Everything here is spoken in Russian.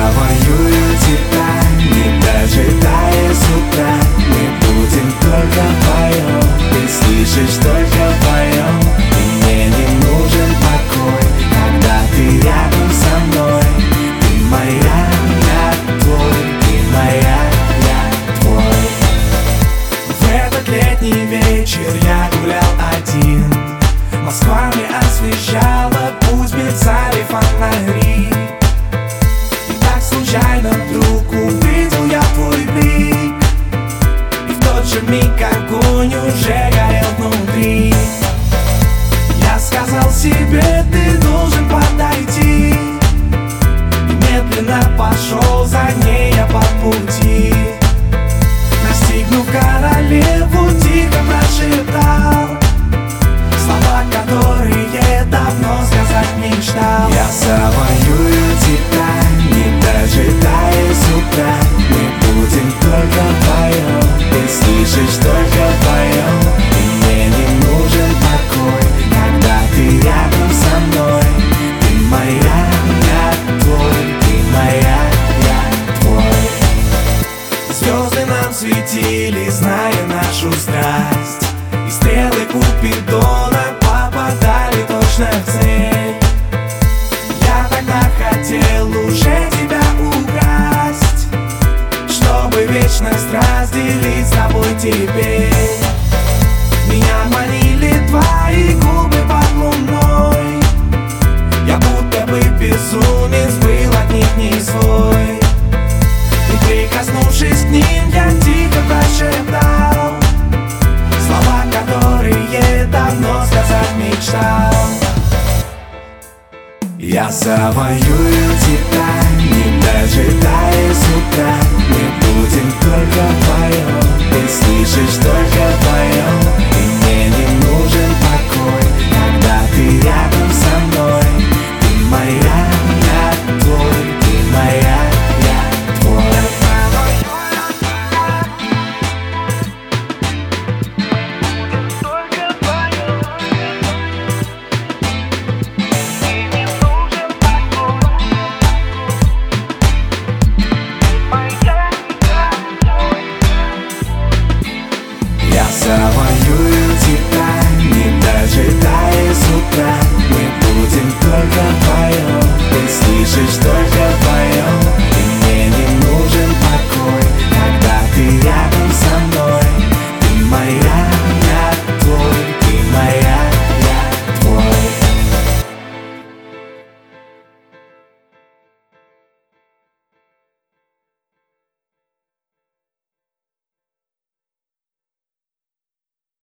завоюю тебя, не дожидаясь утра. Мы будем только вдвоем, ты слышишь только вдвоем И мне не нужен покой, когда ты рядом со мной. Ты моя, я твой, ты моя, я твой. В этот летний вечер я гулял один. Москва мне освещала путь, мерцали фонари себе, ты должен подойти. И медленно пошел за ней я по пути. Настигнув королеву, тихо прошептал Слова, которые давно сказать мечтал Я завоюю тебя, не дожидаясь утра. Мы будем только вдвоем, ты слышишь только Звезды нам светили, зная нашу страсть. И стрелы Купидона попадали точно в цель. Я тогда хотел уже тебя украсть Чтобы вечность разделить с тобой теперь. Меня манили твои губы под луной. Я будто бы безумец был от них не свой мечтал Я завоюю тебя, не дожидаясь утра. Мы будем Завоюю тебя, не дожидаясь утра.